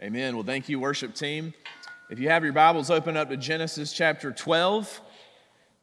Amen. Well, thank you, worship team. If you have your Bibles, open up to Genesis chapter 12.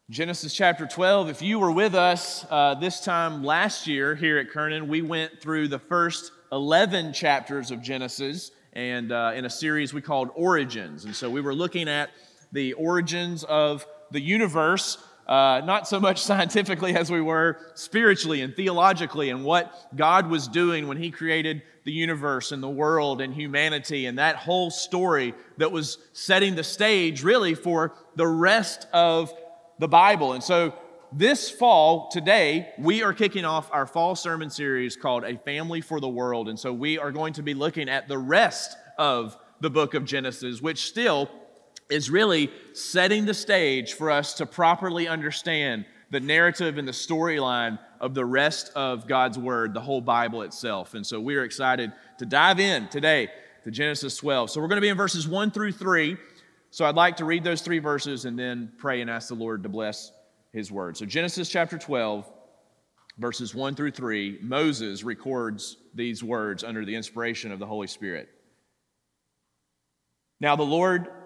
Genesis chapter 12. If you were with us uh, this time last year here at Kernan, we went through the first 11 chapters of Genesis and uh, in a series we called Origins. And so we were looking at the origins of the universe uh, not so much scientifically as we were spiritually and theologically, and what God was doing when He created the universe and the world and humanity, and that whole story that was setting the stage really for the rest of the Bible. And so, this fall, today, we are kicking off our fall sermon series called A Family for the World. And so, we are going to be looking at the rest of the book of Genesis, which still is really setting the stage for us to properly understand the narrative and the storyline of the rest of God's Word, the whole Bible itself. And so we're excited to dive in today to Genesis 12. So we're going to be in verses 1 through 3. So I'd like to read those three verses and then pray and ask the Lord to bless His Word. So Genesis chapter 12, verses 1 through 3, Moses records these words under the inspiration of the Holy Spirit. Now the Lord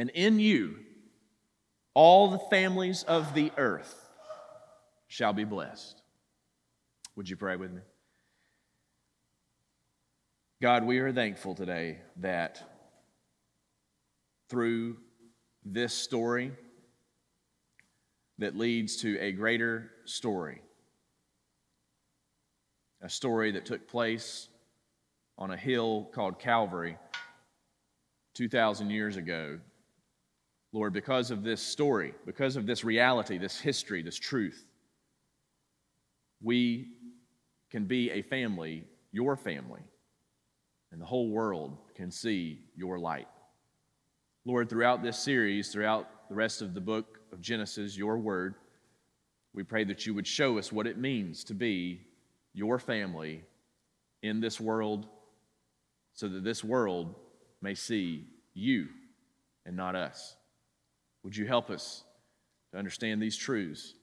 and in you all the families of the earth shall be blessed. Would you pray with me? God, we are thankful today that through this story that leads to a greater story, a story that took place on a hill called Calvary 2,000 years ago, Lord, because of this story, because of this reality, this history, this truth, we can be a family, your family, and the whole world can see your light. Lord, throughout this series, throughout the rest of the book of Genesis, your word, we pray that you would show us what it means to be your family in this world so that this world may see you and not us. Would you help us to understand these truths?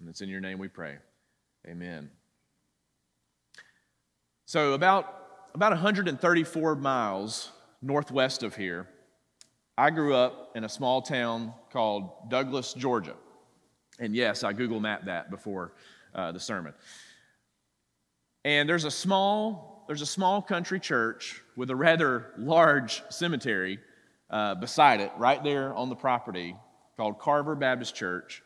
And it's in your name we pray. Amen. So, about, about 134 miles northwest of here, I grew up in a small town called Douglas, Georgia. And yes, I Google mapped that before uh, the sermon. And there's a small, there's a small country church with a rather large cemetery uh, beside it, right there on the property, called Carver Baptist Church.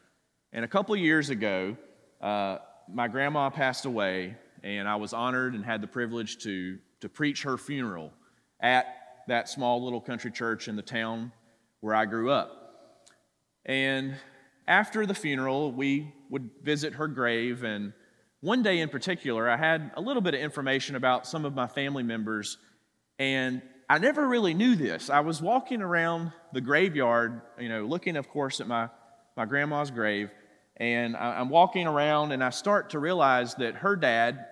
And a couple years ago, uh, my grandma passed away, and I was honored and had the privilege to, to preach her funeral at that small little country church in the town where I grew up. And after the funeral, we would visit her grave. And one day in particular, I had a little bit of information about some of my family members. And I never really knew this. I was walking around the graveyard, you know, looking, of course, at my, my grandma's grave, and I'm walking around and I start to realize that her dad,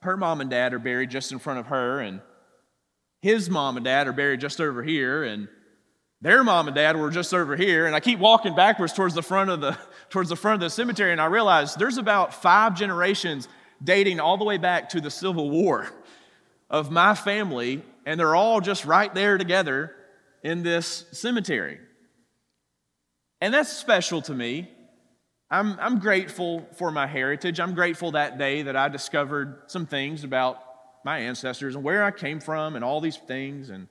her mom and dad are buried just in front of her, and his mom and dad are buried just over here, and their mom and dad were just over here, and I keep walking backwards towards the front of the towards the front of the cemetery, and I realize there's about five generations dating all the way back to the Civil War of my family and they're all just right there together in this cemetery. And that's special to me. I'm, I'm grateful for my heritage. I'm grateful that day that I discovered some things about my ancestors and where I came from and all these things. And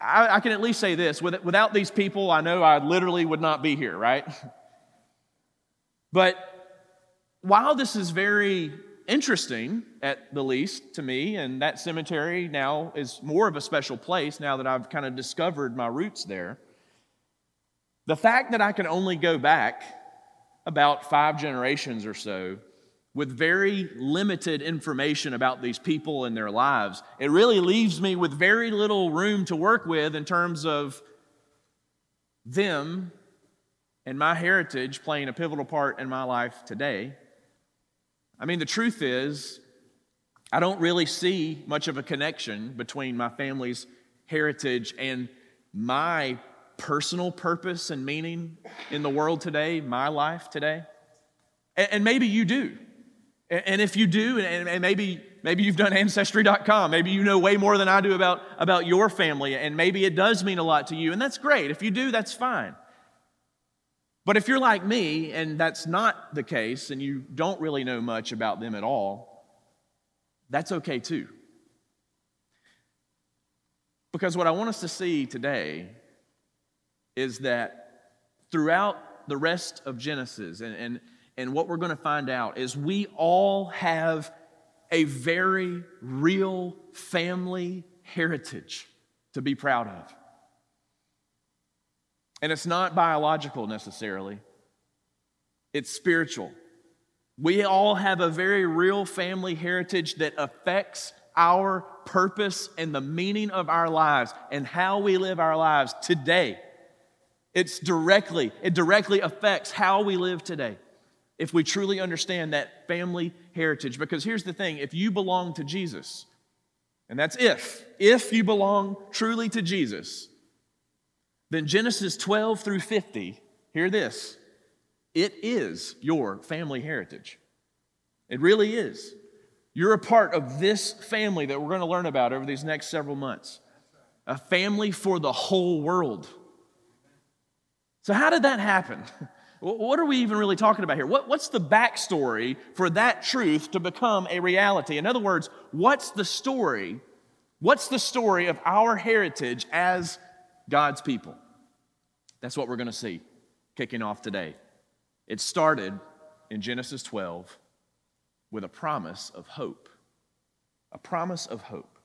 I, I can at least say this without these people, I know I literally would not be here, right? But while this is very interesting, at the least, to me, and that cemetery now is more of a special place now that I've kind of discovered my roots there. The fact that I can only go back about five generations or so with very limited information about these people and their lives. It really leaves me with very little room to work with in terms of them and my heritage playing a pivotal part in my life today. I mean, the truth is, I don't really see much of a connection between my family's heritage and my personal purpose and meaning in the world today, my life today. And maybe you do. And if you do, and maybe, maybe you've done Ancestry.com, maybe you know way more than I do about, about your family, and maybe it does mean a lot to you, and that's great. If you do, that's fine. But if you're like me, and that's not the case, and you don't really know much about them at all, that's okay too. Because what I want us to see today is that throughout the rest of Genesis, and, and and what we're going to find out is we all have a very real family heritage to be proud of. And it's not biological necessarily, it's spiritual. We all have a very real family heritage that affects our purpose and the meaning of our lives and how we live our lives today. It's directly, it directly affects how we live today if we truly understand that family heritage. Because here's the thing if you belong to Jesus, and that's if, if you belong truly to Jesus, then Genesis 12 through 50, hear this, it is your family heritage. It really is. You're a part of this family that we're going to learn about over these next several months. A family for the whole world. So, how did that happen? What are we even really talking about here? What, what's the backstory for that truth to become a reality? In other words, what's the story? What's the story of our heritage as God's people? That's what we're going to see kicking off today. It started in Genesis 12 with a promise of hope. A promise of hope.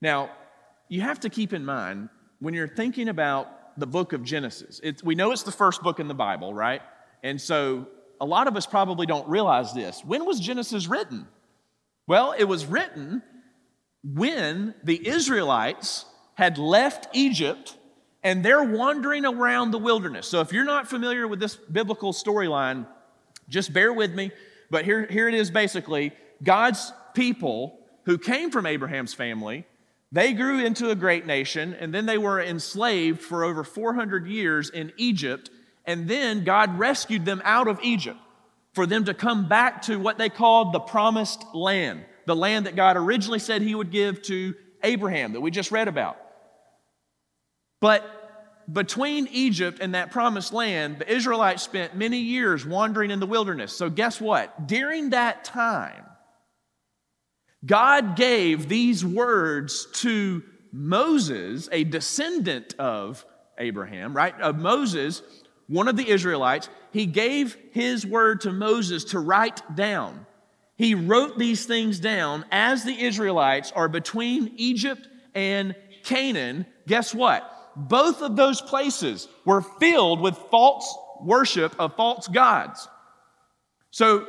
Now, you have to keep in mind when you're thinking about the book of Genesis. It's, we know it's the first book in the Bible, right? And so a lot of us probably don't realize this. When was Genesis written? Well, it was written when the Israelites had left Egypt and they're wandering around the wilderness. So if you're not familiar with this biblical storyline, just bear with me. But here, here it is basically God's people who came from Abraham's family they grew into a great nation, and then they were enslaved for over 400 years in Egypt, and then God rescued them out of Egypt for them to come back to what they called the promised land, the land that God originally said He would give to Abraham, that we just read about. But between Egypt and that promised land, the Israelites spent many years wandering in the wilderness. So, guess what? During that time, God gave these words to Moses, a descendant of Abraham, right? Of Moses, one of the Israelites. He gave his word to Moses to write down. He wrote these things down as the Israelites are between Egypt and Canaan. Guess what? Both of those places were filled with false worship of false gods. So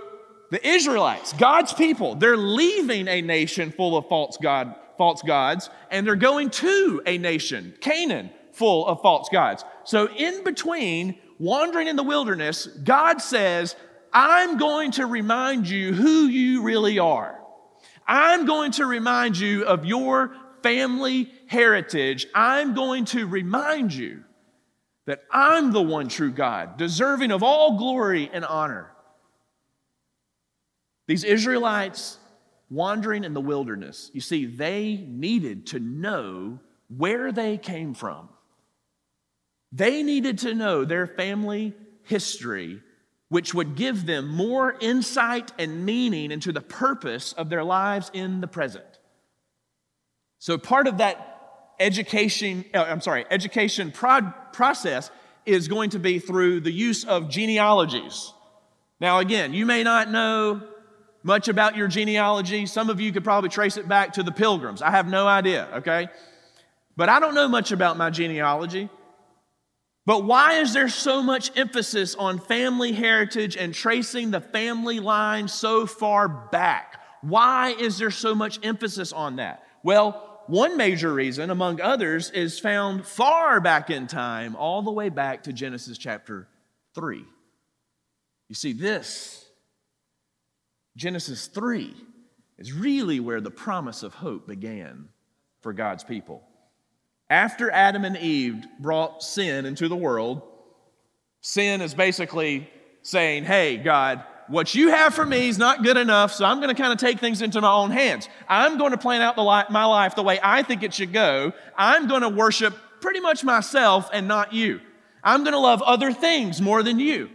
the Israelites, God's people, they're leaving a nation full of false, God, false gods, and they're going to a nation, Canaan, full of false gods. So, in between, wandering in the wilderness, God says, I'm going to remind you who you really are. I'm going to remind you of your family heritage. I'm going to remind you that I'm the one true God, deserving of all glory and honor. These Israelites wandering in the wilderness, you see, they needed to know where they came from. They needed to know their family history, which would give them more insight and meaning into the purpose of their lives in the present. So, part of that education, uh, I'm sorry, education prod- process is going to be through the use of genealogies. Now, again, you may not know much about your genealogy. Some of you could probably trace it back to the pilgrims. I have no idea, okay? But I don't know much about my genealogy. But why is there so much emphasis on family heritage and tracing the family line so far back? Why is there so much emphasis on that? Well, one major reason, among others, is found far back in time, all the way back to Genesis chapter 3. You see, this, Genesis 3, is really where the promise of hope began for God's people. After Adam and Eve brought sin into the world, sin is basically saying, Hey, God, what you have for me is not good enough, so I'm going to kind of take things into my own hands. I'm going to plan out li- my life the way I think it should go. I'm going to worship pretty much myself and not you. I'm going to love other things more than you.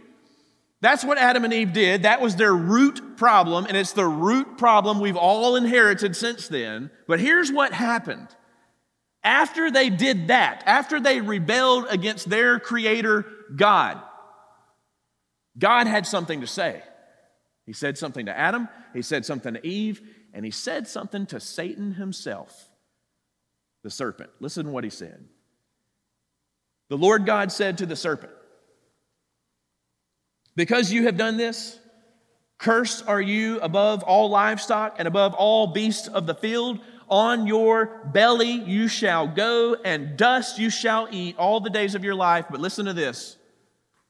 That's what Adam and Eve did. That was their root problem, and it's the root problem we've all inherited since then. But here's what happened. After they did that, after they rebelled against their creator, God, God had something to say. He said something to Adam, he said something to Eve, and he said something to Satan himself, the serpent. Listen to what he said. The Lord God said to the serpent, because you have done this, cursed are you above all livestock and above all beasts of the field. On your belly you shall go, and dust you shall eat all the days of your life. But listen to this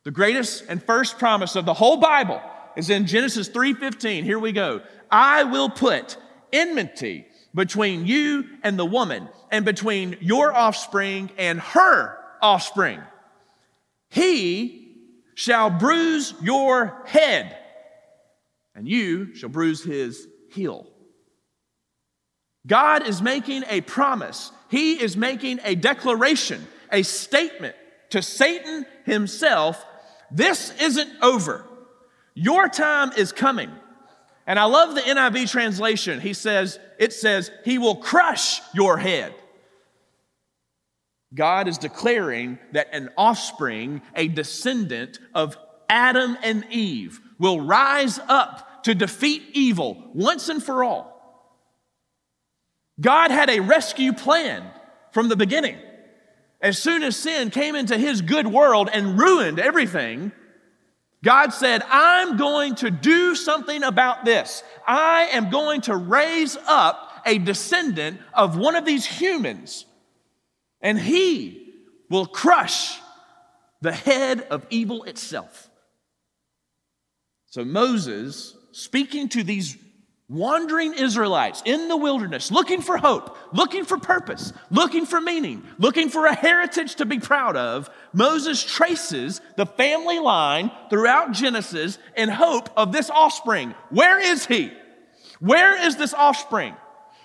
the greatest and first promise of the whole Bible is in Genesis 3:15. Here we go. I will put enmity between you and the woman, and between your offspring and her offspring. He shall bruise your head, and you shall bruise his heel. God is making a promise. He is making a declaration, a statement to Satan himself. This isn't over. Your time is coming. And I love the NIV translation. He says, it says, He will crush your head. God is declaring that an offspring, a descendant of Adam and Eve, will rise up to defeat evil once and for all. God had a rescue plan from the beginning. As soon as sin came into his good world and ruined everything, God said, I'm going to do something about this. I am going to raise up a descendant of one of these humans and he will crush the head of evil itself. So Moses, speaking to these wandering Israelites in the wilderness, looking for hope, looking for purpose, looking for meaning, looking for a heritage to be proud of, Moses traces the family line throughout Genesis in hope of this offspring. Where is he? Where is this offspring?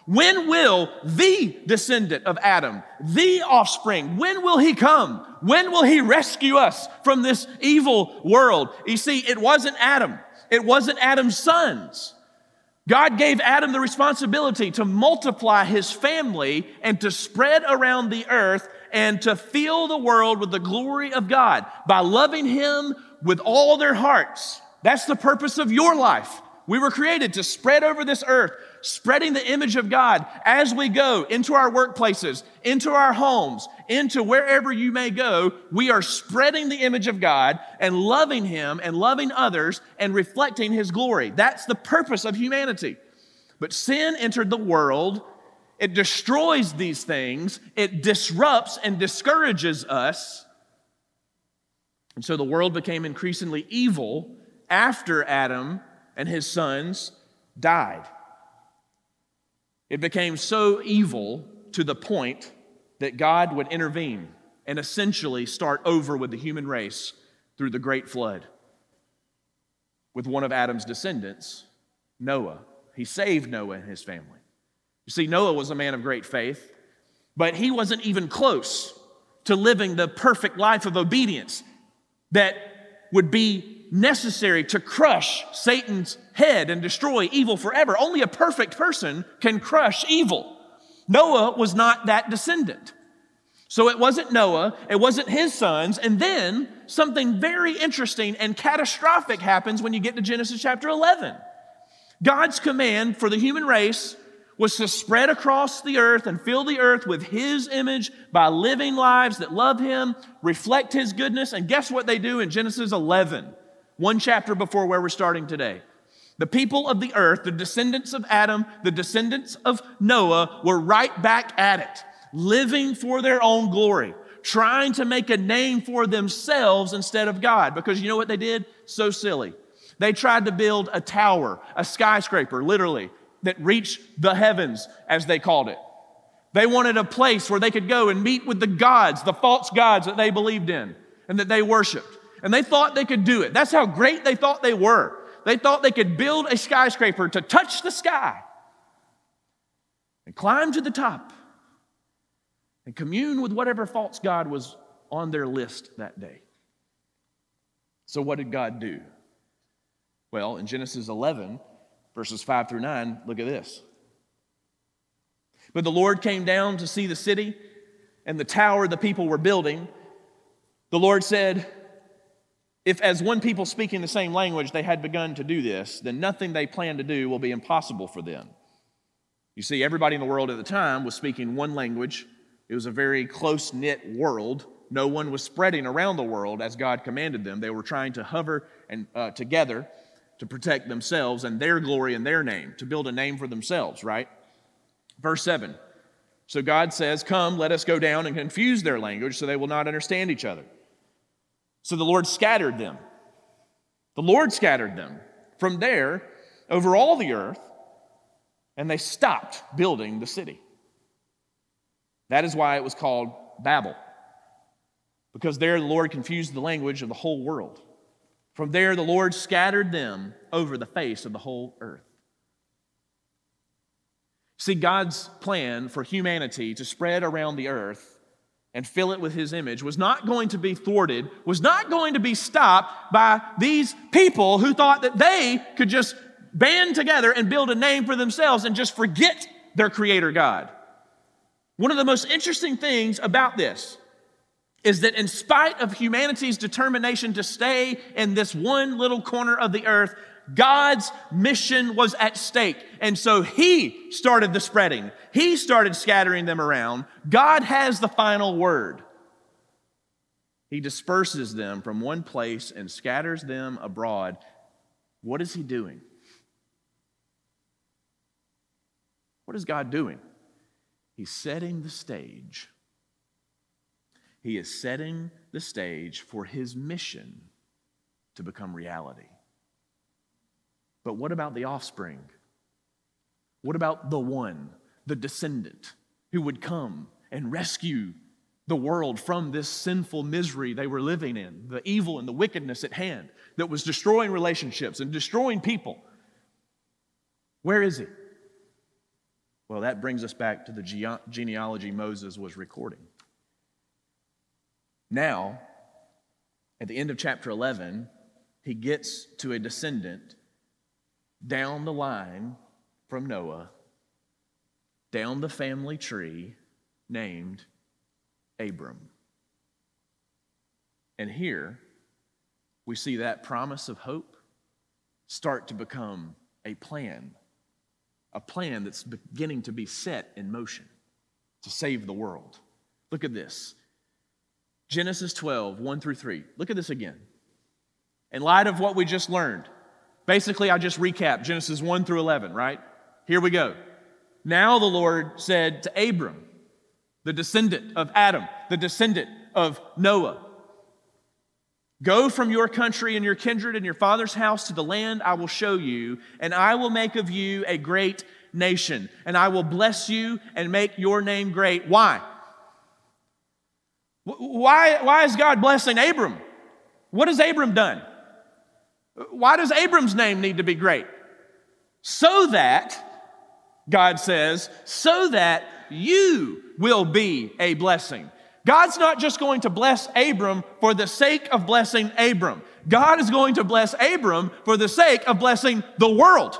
When will the descendant of Adam, the offspring, when will he come? When will he rescue us from this evil world? You see, it wasn't Adam. It wasn't Adam's sons. God gave Adam the responsibility to multiply his family and to spread around the earth and to fill the world with the glory of God by loving him with all their hearts. That's the purpose of your life. We were created to spread over this earth, spreading the image of God as we go into our workplaces, into our homes, into wherever you may go. We are spreading the image of God and loving Him and loving others and reflecting His glory. That's the purpose of humanity. But sin entered the world. It destroys these things. It disrupts and discourages us. And so the world became increasingly evil after Adam and his sons died. It became so evil to the point that God would intervene and essentially start over with the human race through the great flood with one of Adam's descendants, Noah. He saved Noah and his family. You see, Noah was a man of great faith, but he wasn't even close to living the perfect life of obedience that would be necessary to crush Satan's head and destroy evil forever. Only a perfect person can crush evil. Noah was not that descendant. So it wasn't Noah, it wasn't his sons, and then something very interesting and catastrophic happens when you get to Genesis chapter 11. God's command for the human race was to spread across the earth and fill the earth with His image by living lives that love Him, reflect His goodness. And guess what they do in Genesis 11, one chapter before where we're starting today? The people of the earth, the descendants of Adam, the descendants of Noah, were right back at it, living for their own glory, trying to make a name for themselves instead of God. Because you know what they did? So silly. They tried to build a tower, a skyscraper, literally, that reached the heavens, as they called it. They wanted a place where they could go and meet with the gods, the false gods that they believed in and that they worshiped. And they thought they could do it. That's how great they thought they were. They thought they could build a skyscraper to touch the sky and climb to the top and commune with whatever false God was on their list that day. So, what did God do? Well, in Genesis 11, verses 5 through 9, look at this. But the Lord came down to see the city and the tower the people were building. The Lord said, If as one people speaking the same language they had begun to do this, then nothing they plan to do will be impossible for them. You see, everybody in the world at the time was speaking one language. It was a very close knit world. No one was spreading around the world as God commanded them. They were trying to hover and uh, together to protect themselves and their glory and their name, to build a name for themselves, right? Verse 7. So God says, Come, let us go down and confuse their language so they will not understand each other. So the Lord scattered them. The Lord scattered them from there over all the earth, and they stopped building the city. That is why it was called Babel, because there the Lord confused the language of the whole world. From there, the Lord scattered them over the face of the whole earth. See, God's plan for humanity to spread around the earth and fill it with his image was not going to be thwarted, was not going to be stopped by these people who thought that they could just band together and build a name for themselves and just forget their creator God. One of the most interesting things about this is that in spite of humanity's determination to stay in this one little corner of the earth, God's mission was at stake. And so he started the spreading. He started scattering them around. God has the final word. He disperses them from one place and scatters them abroad. What is he doing? What is God doing? He's setting the stage he is setting the stage for his mission to become reality. But what about the offspring? What about the one, the descendant, who would come and rescue the world from this sinful misery they were living in, the evil and the wickedness at hand that was destroying relationships and destroying people? Where is he? Well, that brings us back to the genealogy Moses was recording. Now, at the end of chapter 11, he gets to a descendant down the line from Noah, down the family tree named Abram. And here we see that promise of hope start to become a plan, a plan that's beginning to be set in motion to save the world. Look at this. Genesis 12, 1 through 3. Look at this again. In light of what we just learned, basically, I just recap Genesis 1 through 11, right? Here we go. Now the Lord said to Abram, the descendant of Adam, the descendant of Noah, Go from your country and your kindred and your father's house to the land I will show you, and I will make of you a great nation, and I will bless you and make your name great. Why? Why, why is God blessing Abram? What has Abram done? Why does Abram's name need to be great? So that, God says, so that you will be a blessing. God's not just going to bless Abram for the sake of blessing Abram. God is going to bless Abram for the sake of blessing the world.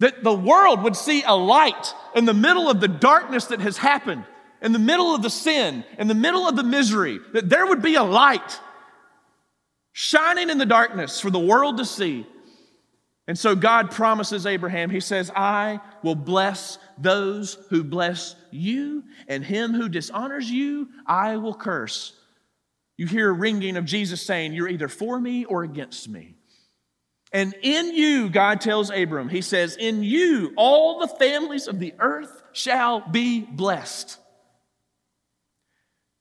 That the world would see a light in the middle of the darkness that has happened in the middle of the sin, in the middle of the misery, that there would be a light shining in the darkness for the world to see. And so God promises Abraham, He says, I will bless those who bless you, and him who dishonors you, I will curse. You hear a ringing of Jesus saying, You're either for me or against me. And in you, God tells Abram, He says, In you, all the families of the earth shall be blessed.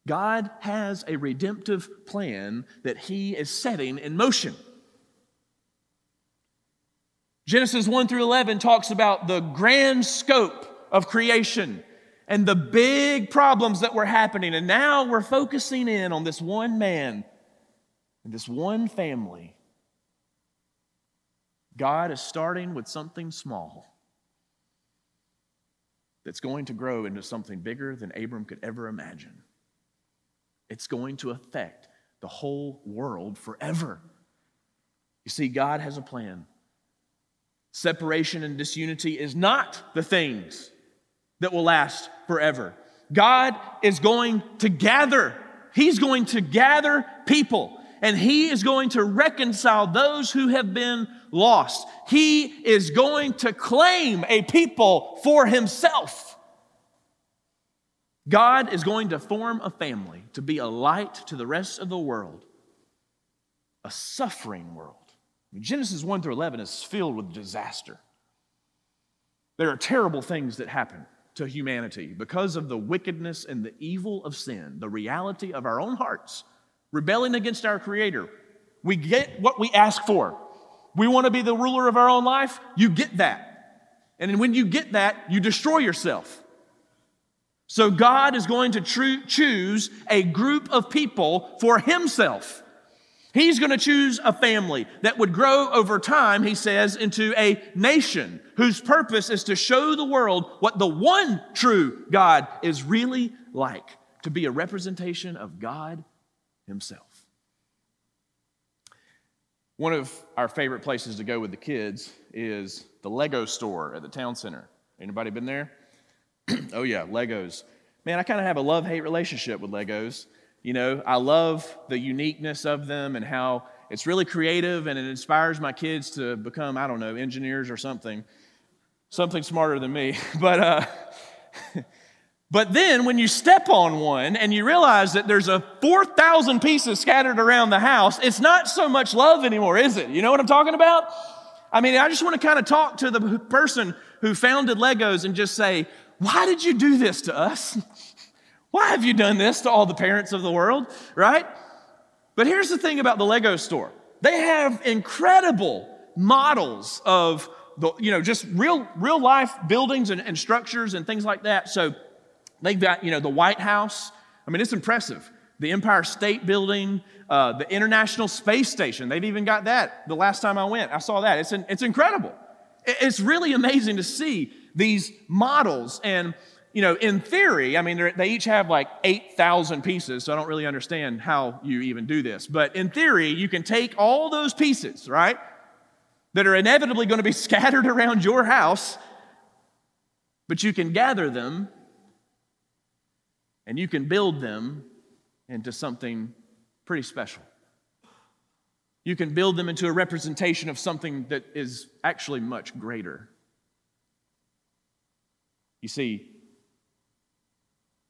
God has a redemptive plan that He is setting in motion. Genesis 1 through 11 talks about the grand scope of creation and the big problems that were happening. And now we're focusing in on this one man and this one family. God is starting with something small that's going to grow into something bigger than Abram could ever imagine. It's going to affect the whole world forever. You see, God has a plan. Separation and disunity is not the things that will last forever. God is going to gather, He's going to gather people, and He is going to reconcile those who have been lost. He is going to claim a people for Himself. God is going to form a family to be a light to the rest of the world, a suffering world. Genesis 1 through 11 is filled with disaster. There are terrible things that happen to humanity because of the wickedness and the evil of sin, the reality of our own hearts, rebelling against our Creator. We get what we ask for. We want to be the ruler of our own life, you get that. And when you get that, you destroy yourself. So God is going to tr- choose a group of people for Himself. He's going to choose a family that would grow over time, he says, into a nation whose purpose is to show the world what the one true God is really like, to be a representation of God himself. One of our favorite places to go with the kids is the Lego store at the town center. Anybody been there? oh yeah, Legos. Man, I kind of have a love-hate relationship with Legos. You know, I love the uniqueness of them and how it's really creative and it inspires my kids to become, I don't know, engineers or something, something smarter than me. But, uh, but then when you step on one and you realize that there's a 4,000 pieces scattered around the house, it's not so much love anymore, is it? You know what I'm talking about? I mean, I just want to kind of talk to the person who founded Legos and just say, why did you do this to us? Why have you done this to all the parents of the world, right? But here's the thing about the Lego store they have incredible models of the, you know, just real, real life buildings and, and structures and things like that. So they've got, you know, the White House. I mean, it's impressive. The Empire State Building, uh, the International Space Station. They've even got that. The last time I went, I saw that. It's, an, it's incredible. It's really amazing to see these models. And you know, in theory, I mean, they each have like 8,000 pieces, so I don't really understand how you even do this. But in theory, you can take all those pieces, right, that are inevitably going to be scattered around your house, but you can gather them and you can build them into something pretty special. You can build them into a representation of something that is actually much greater. You see,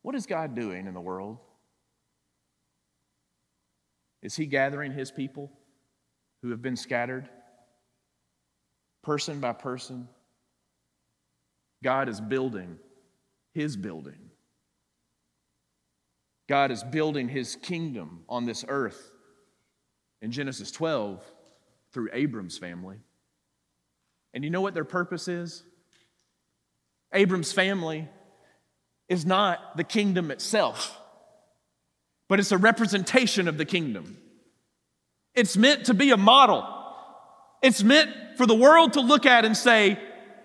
what is God doing in the world? Is He gathering His people who have been scattered, person by person? God is building His building. God is building His kingdom on this earth in Genesis 12 through Abram's family. And you know what their purpose is? Abram's family is not the kingdom itself, but it's a representation of the kingdom. It's meant to be a model. It's meant for the world to look at and say,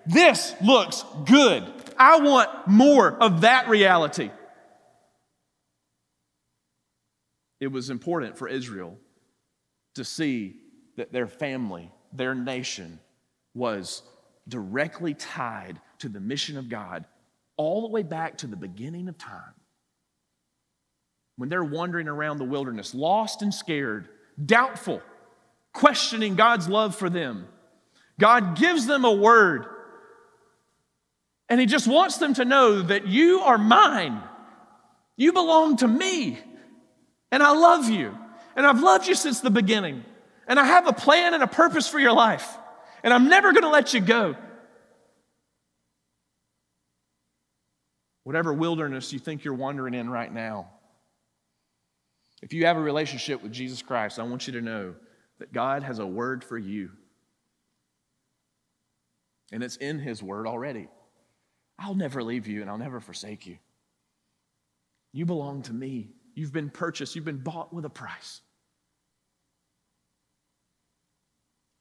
This looks good. I want more of that reality. It was important for Israel to see that their family, their nation, was directly tied to the mission of God all the way back to the beginning of time. When they're wandering around the wilderness, lost and scared, doubtful, questioning God's love for them, God gives them a word. And He just wants them to know that you are mine. You belong to me. And I love you. And I've loved you since the beginning. And I have a plan and a purpose for your life. And I'm never going to let you go. Whatever wilderness you think you're wandering in right now, if you have a relationship with Jesus Christ, I want you to know that God has a word for you. And it's in His word already. I'll never leave you and I'll never forsake you. You belong to me. You've been purchased, you've been bought with a price.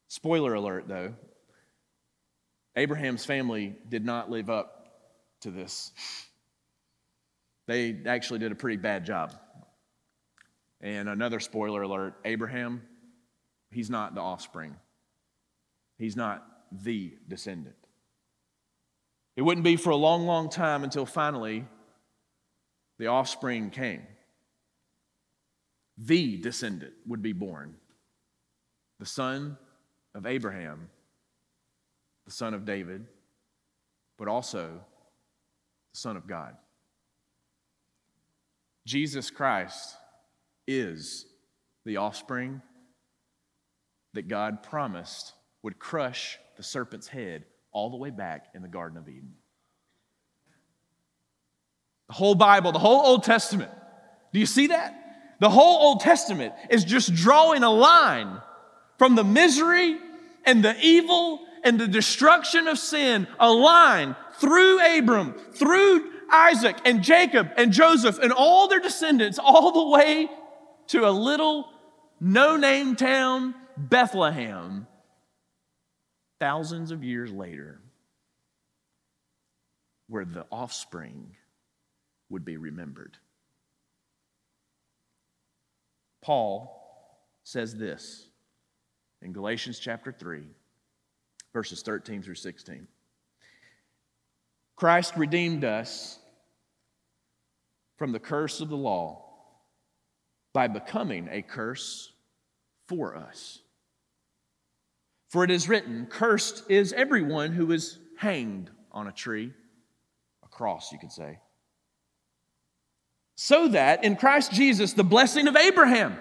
Spoiler alert, though Abraham's family did not live up to this. They actually did a pretty bad job. And another spoiler alert Abraham, he's not the offspring, he's not the descendant. It wouldn't be for a long, long time until finally the offspring came. The descendant would be born, the son of Abraham, the son of David, but also the son of God. Jesus Christ is the offspring that God promised would crush the serpent's head all the way back in the Garden of Eden. The whole Bible, the whole Old Testament, do you see that? The whole Old Testament is just drawing a line from the misery and the evil and the destruction of sin, a line through Abram, through Isaac and Jacob and Joseph and all their descendants, all the way to a little no name town, Bethlehem, thousands of years later, where the offspring would be remembered. Paul says this in Galatians chapter 3, verses 13 through 16. Christ redeemed us from the curse of the law by becoming a curse for us. For it is written, Cursed is everyone who is hanged on a tree, a cross, you could say. So that in Christ Jesus, the blessing of Abraham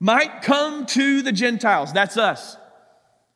might come to the Gentiles, that's us,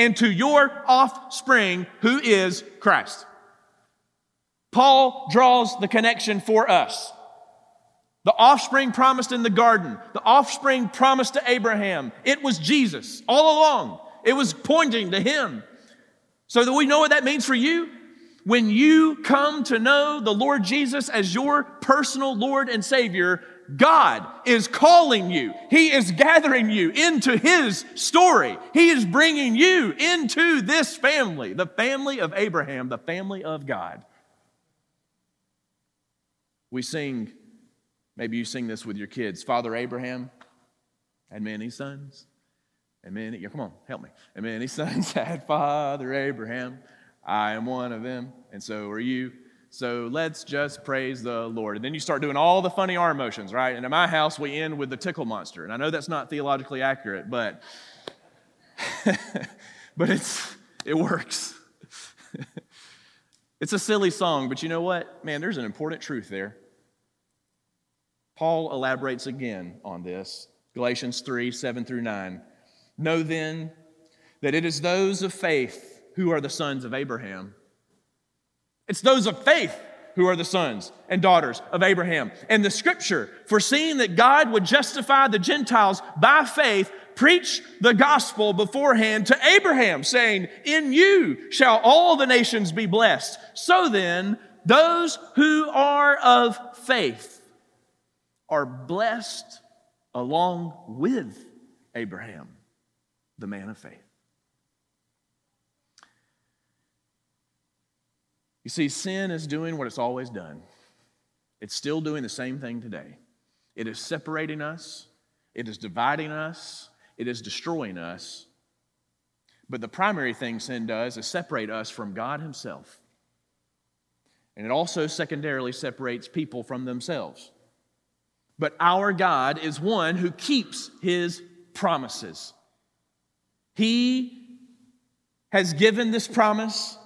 and to your offspring, who is Christ. Paul draws the connection for us. The offspring promised in the garden, the offspring promised to Abraham, it was Jesus all along. It was pointing to him. So that we know what that means for you. When you come to know the Lord Jesus as your personal Lord and Savior, God is calling you. He is gathering you into His story. He is bringing you into this family, the family of Abraham, the family of God. We sing Maybe you sing this with your kids. Father Abraham had many sons. And many, come on, help me. And many sons had Father Abraham. I am one of them, and so are you. So let's just praise the Lord. And then you start doing all the funny arm motions, right? And in my house, we end with the tickle monster. And I know that's not theologically accurate, but but it's it works. it's a silly song, but you know what? Man, there's an important truth there. Paul elaborates again on this Galatians 3 7 through 9. Know then that it is those of faith who are the sons of Abraham. It's those of faith who are the sons and daughters of Abraham. And the scripture, foreseeing that God would justify the Gentiles by faith, preached the gospel beforehand to Abraham, saying, In you shall all the nations be blessed. So then, those who are of faith are blessed along with Abraham, the man of faith. You see, sin is doing what it's always done. It's still doing the same thing today. It is separating us, it is dividing us, it is destroying us. But the primary thing sin does is separate us from God Himself. And it also secondarily separates people from themselves. But our God is one who keeps His promises. He has given this promise,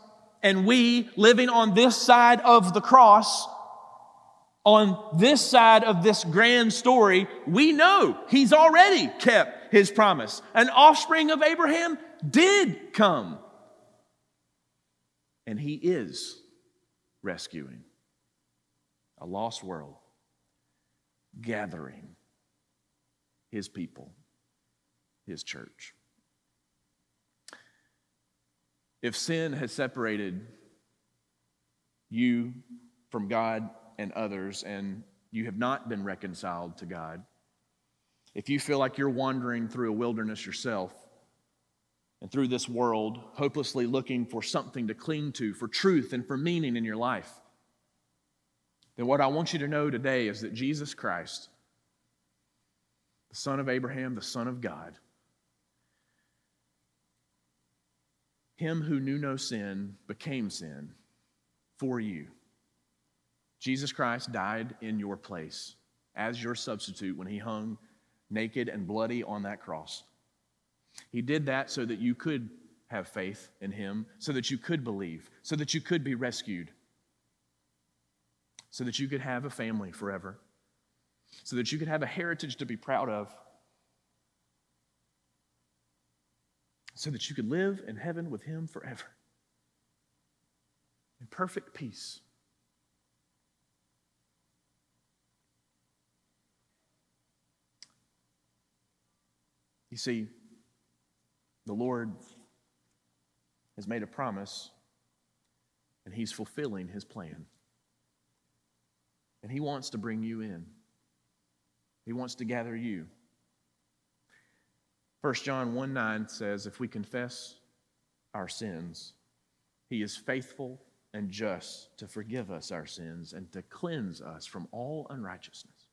and we, living on this side of the cross, on this side of this grand story, we know He's already kept His promise. An offspring of Abraham did come, and He is rescuing a lost world, gathering His people, His church. If sin has separated you from God and others, and you have not been reconciled to God, if you feel like you're wandering through a wilderness yourself and through this world, hopelessly looking for something to cling to, for truth and for meaning in your life, then what I want you to know today is that Jesus Christ, the Son of Abraham, the Son of God, Him who knew no sin became sin for you. Jesus Christ died in your place as your substitute when he hung naked and bloody on that cross. He did that so that you could have faith in him, so that you could believe, so that you could be rescued, so that you could have a family forever, so that you could have a heritage to be proud of. So that you could live in heaven with Him forever in perfect peace. You see, the Lord has made a promise and He's fulfilling His plan. And He wants to bring you in, He wants to gather you. 1 John 1 9 says, If we confess our sins, he is faithful and just to forgive us our sins and to cleanse us from all unrighteousness.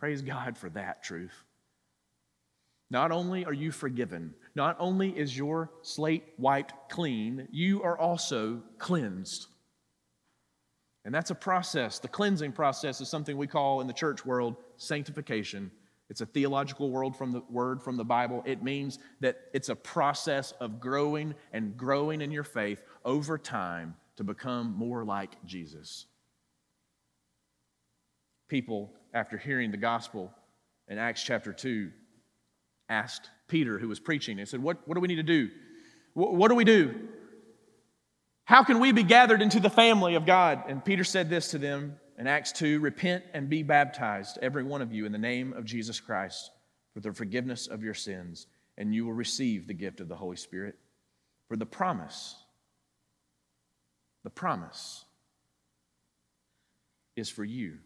Praise God for that truth. Not only are you forgiven, not only is your slate wiped clean, you are also cleansed. And that's a process. The cleansing process is something we call in the church world sanctification. It's a theological word from the word from the Bible. It means that it's a process of growing and growing in your faith over time to become more like Jesus. People, after hearing the gospel in Acts chapter 2, asked Peter, who was preaching, and said, What, what do we need to do? What, what do we do? How can we be gathered into the family of God? And Peter said this to them in Acts 2 Repent and be baptized, every one of you, in the name of Jesus Christ for the forgiveness of your sins, and you will receive the gift of the Holy Spirit. For the promise, the promise is for you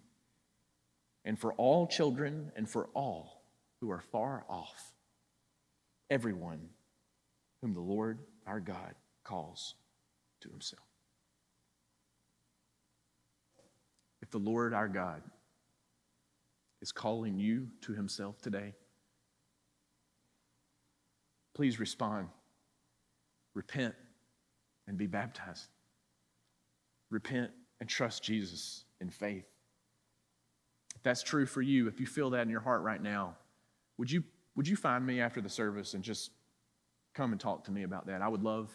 and for all children and for all who are far off, everyone whom the Lord our God calls to himself. If the Lord our God is calling you to himself today, please respond. Repent and be baptized. Repent and trust Jesus in faith. If that's true for you, if you feel that in your heart right now, would you, would you find me after the service and just come and talk to me about that? I would love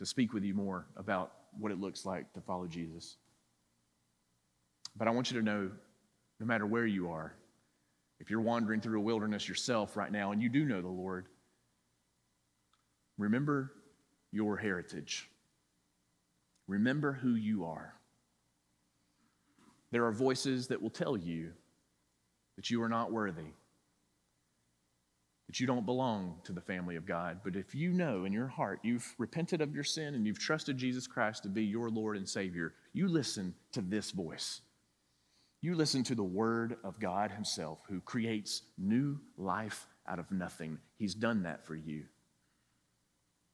to speak with you more about what it looks like to follow Jesus. But I want you to know no matter where you are, if you're wandering through a wilderness yourself right now and you do know the Lord, remember your heritage. Remember who you are. There are voices that will tell you that you are not worthy, that you don't belong to the family of God. But if you know in your heart you've repented of your sin and you've trusted Jesus Christ to be your Lord and Savior, you listen to this voice. You listen to the Word of God Himself, who creates new life out of nothing. He's done that for you.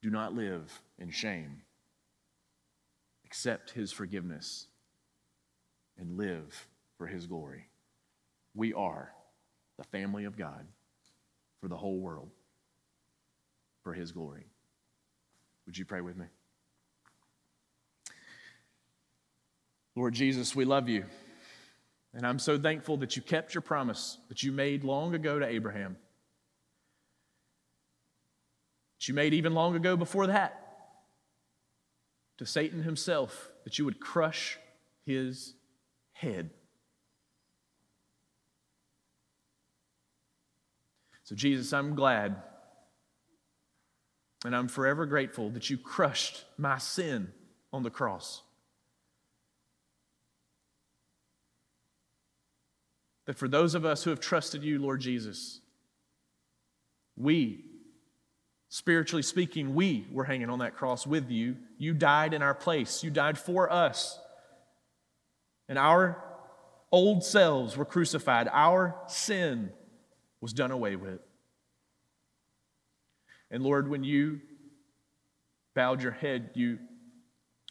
Do not live in shame. accept his forgiveness, and live for his glory. We are the family of God for the whole world, for his glory. Would you pray with me? Lord Jesus, we love you. And I'm so thankful that you kept your promise that you made long ago to Abraham. That you made even long ago before that to Satan himself, that you would crush his head. So, Jesus, I'm glad and I'm forever grateful that you crushed my sin on the cross. That for those of us who have trusted you, Lord Jesus, we, spiritually speaking, we were hanging on that cross with you. You died in our place, you died for us. And our old selves were crucified, our sin was done away with. And Lord, when you bowed your head, you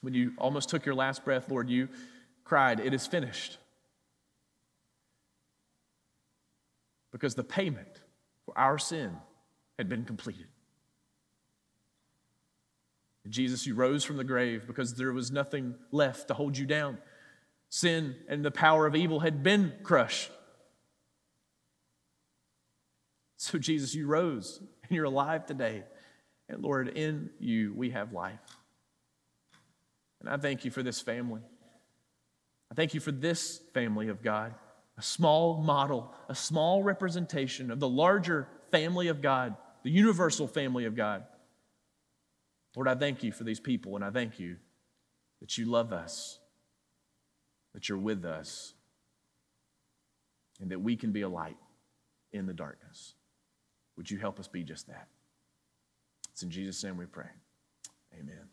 when you almost took your last breath, Lord, you cried, It is finished. Because the payment for our sin had been completed. Jesus, you rose from the grave because there was nothing left to hold you down. Sin and the power of evil had been crushed. So, Jesus, you rose and you're alive today. And Lord, in you we have life. And I thank you for this family. I thank you for this family of God, a small model, a small representation of the larger family of God, the universal family of God. Lord, I thank you for these people, and I thank you that you love us, that you're with us, and that we can be a light in the darkness. Would you help us be just that? It's in Jesus' name we pray. Amen.